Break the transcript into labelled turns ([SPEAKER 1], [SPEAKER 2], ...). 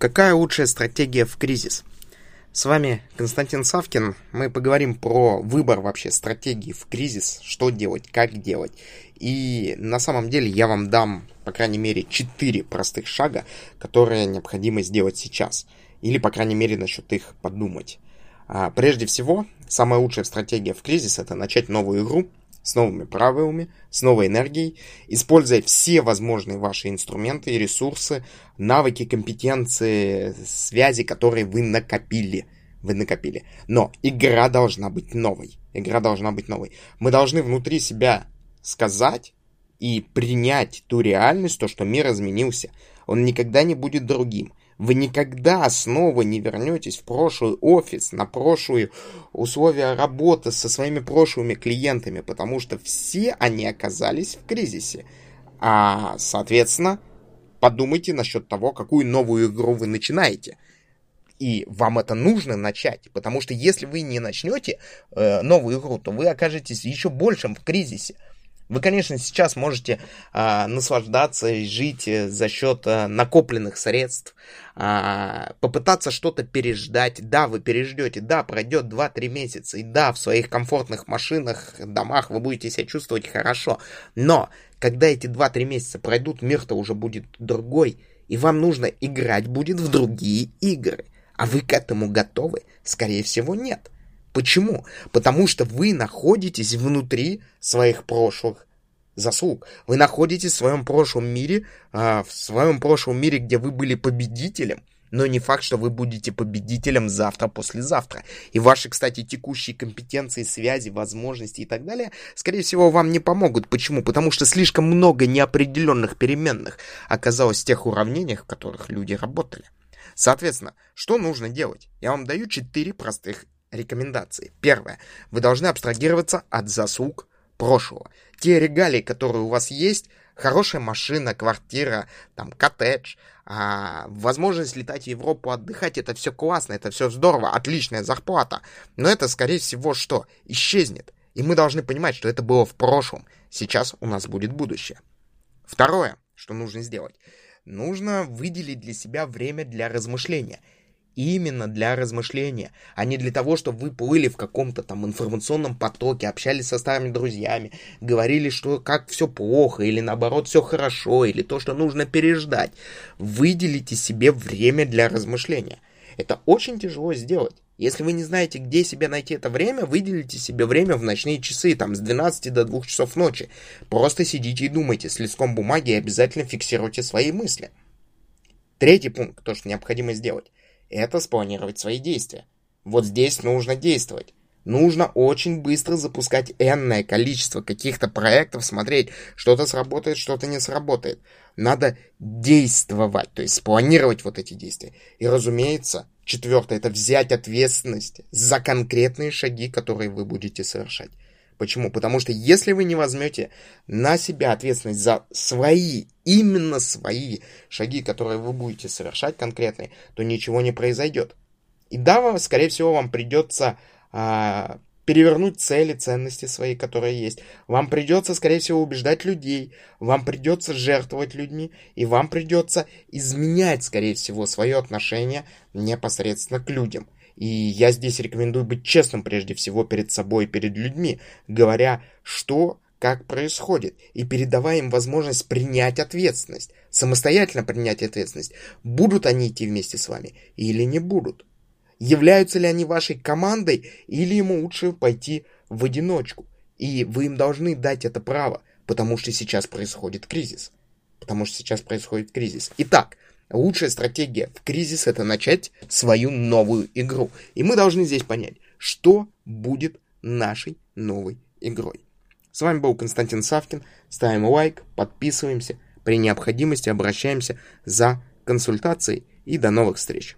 [SPEAKER 1] Какая лучшая стратегия в кризис? С вами Константин Савкин. Мы поговорим про выбор вообще стратегии в кризис, что делать, как делать. И на самом деле я вам дам, по крайней мере, 4 простых шага, которые необходимо сделать сейчас. Или, по крайней мере, насчет их подумать. А, прежде всего, самая лучшая стратегия в кризис – это начать новую игру – с новыми правилами, с новой энергией, используя все возможные ваши инструменты и ресурсы, навыки, компетенции, связи, которые вы накопили. Вы накопили. Но игра должна быть новой. Игра должна быть новой. Мы должны внутри себя сказать и принять ту реальность, то, что мир изменился. Он никогда не будет другим. Вы никогда снова не вернетесь в прошлый офис, на прошлые условия работы со своими прошлыми клиентами, потому что все они оказались в кризисе. А, соответственно, подумайте насчет того, какую новую игру вы начинаете. И вам это нужно начать, потому что если вы не начнете э, новую игру, то вы окажетесь еще большим в кризисе. Вы, конечно, сейчас можете а, наслаждаться и жить э, за счет а, накопленных средств, а, попытаться что-то переждать. Да, вы переждете, да, пройдет 2-3 месяца, и да, в своих комфортных машинах, домах вы будете себя чувствовать хорошо. Но, когда эти 2-3 месяца пройдут, мир-то уже будет другой, и вам нужно играть будет в другие игры. А вы к этому готовы? Скорее всего, нет. Почему? Потому что вы находитесь внутри своих прошлых заслуг. Вы находитесь в своем прошлом мире, а, в своем прошлом мире, где вы были победителем, но не факт, что вы будете победителем завтра, послезавтра. И ваши, кстати, текущие компетенции, связи, возможности и так далее, скорее всего, вам не помогут. Почему? Потому что слишком много неопределенных переменных оказалось в тех уравнениях, в которых люди работали. Соответственно, что нужно делать? Я вам даю четыре простых рекомендации. Первое. Вы должны абстрагироваться от заслуг прошлого. Те регалии, которые у вас есть, хорошая машина, квартира, там, коттедж, а, возможность летать в Европу, отдыхать, это все классно, это все здорово, отличная зарплата. Но это, скорее всего, что? Исчезнет. И мы должны понимать, что это было в прошлом. Сейчас у нас будет будущее. Второе, что нужно сделать. Нужно выделить для себя время для размышления – именно для размышления, а не для того, чтобы вы плыли в каком-то там информационном потоке, общались со старыми друзьями, говорили, что как все плохо, или наоборот все хорошо, или то, что нужно переждать. Выделите себе время для размышления. Это очень тяжело сделать. Если вы не знаете, где себе найти это время, выделите себе время в ночные часы, там, с 12 до 2 часов ночи. Просто сидите и думайте с листком бумаги и обязательно фиксируйте свои мысли. Третий пункт, то, что необходимо сделать это спланировать свои действия. Вот здесь нужно действовать. Нужно очень быстро запускать энное количество каких-то проектов, смотреть, что-то сработает, что-то не сработает. Надо действовать, то есть спланировать вот эти действия. И, разумеется, четвертое, это взять ответственность за конкретные шаги, которые вы будете совершать. Почему? Потому что если вы не возьмете на себя ответственность за свои, именно свои шаги, которые вы будете совершать конкретные, то ничего не произойдет. И да, вам, скорее всего, вам придется а, перевернуть цели, ценности свои, которые есть. Вам придется, скорее всего, убеждать людей, вам придется жертвовать людьми, и вам придется изменять, скорее всего, свое отношение непосредственно к людям. И я здесь рекомендую быть честным прежде всего перед собой и перед людьми, говоря, что как происходит, и передавая им возможность принять ответственность, самостоятельно принять ответственность, будут они идти вместе с вами или не будут. Являются ли они вашей командой, или ему лучше пойти в одиночку. И вы им должны дать это право, потому что сейчас происходит кризис. Потому что сейчас происходит кризис. Итак, Лучшая стратегия в кризис это начать свою новую игру. И мы должны здесь понять, что будет нашей новой игрой. С вами был Константин Савкин. Ставим лайк, подписываемся. При необходимости обращаемся за консультацией. И до новых встреч.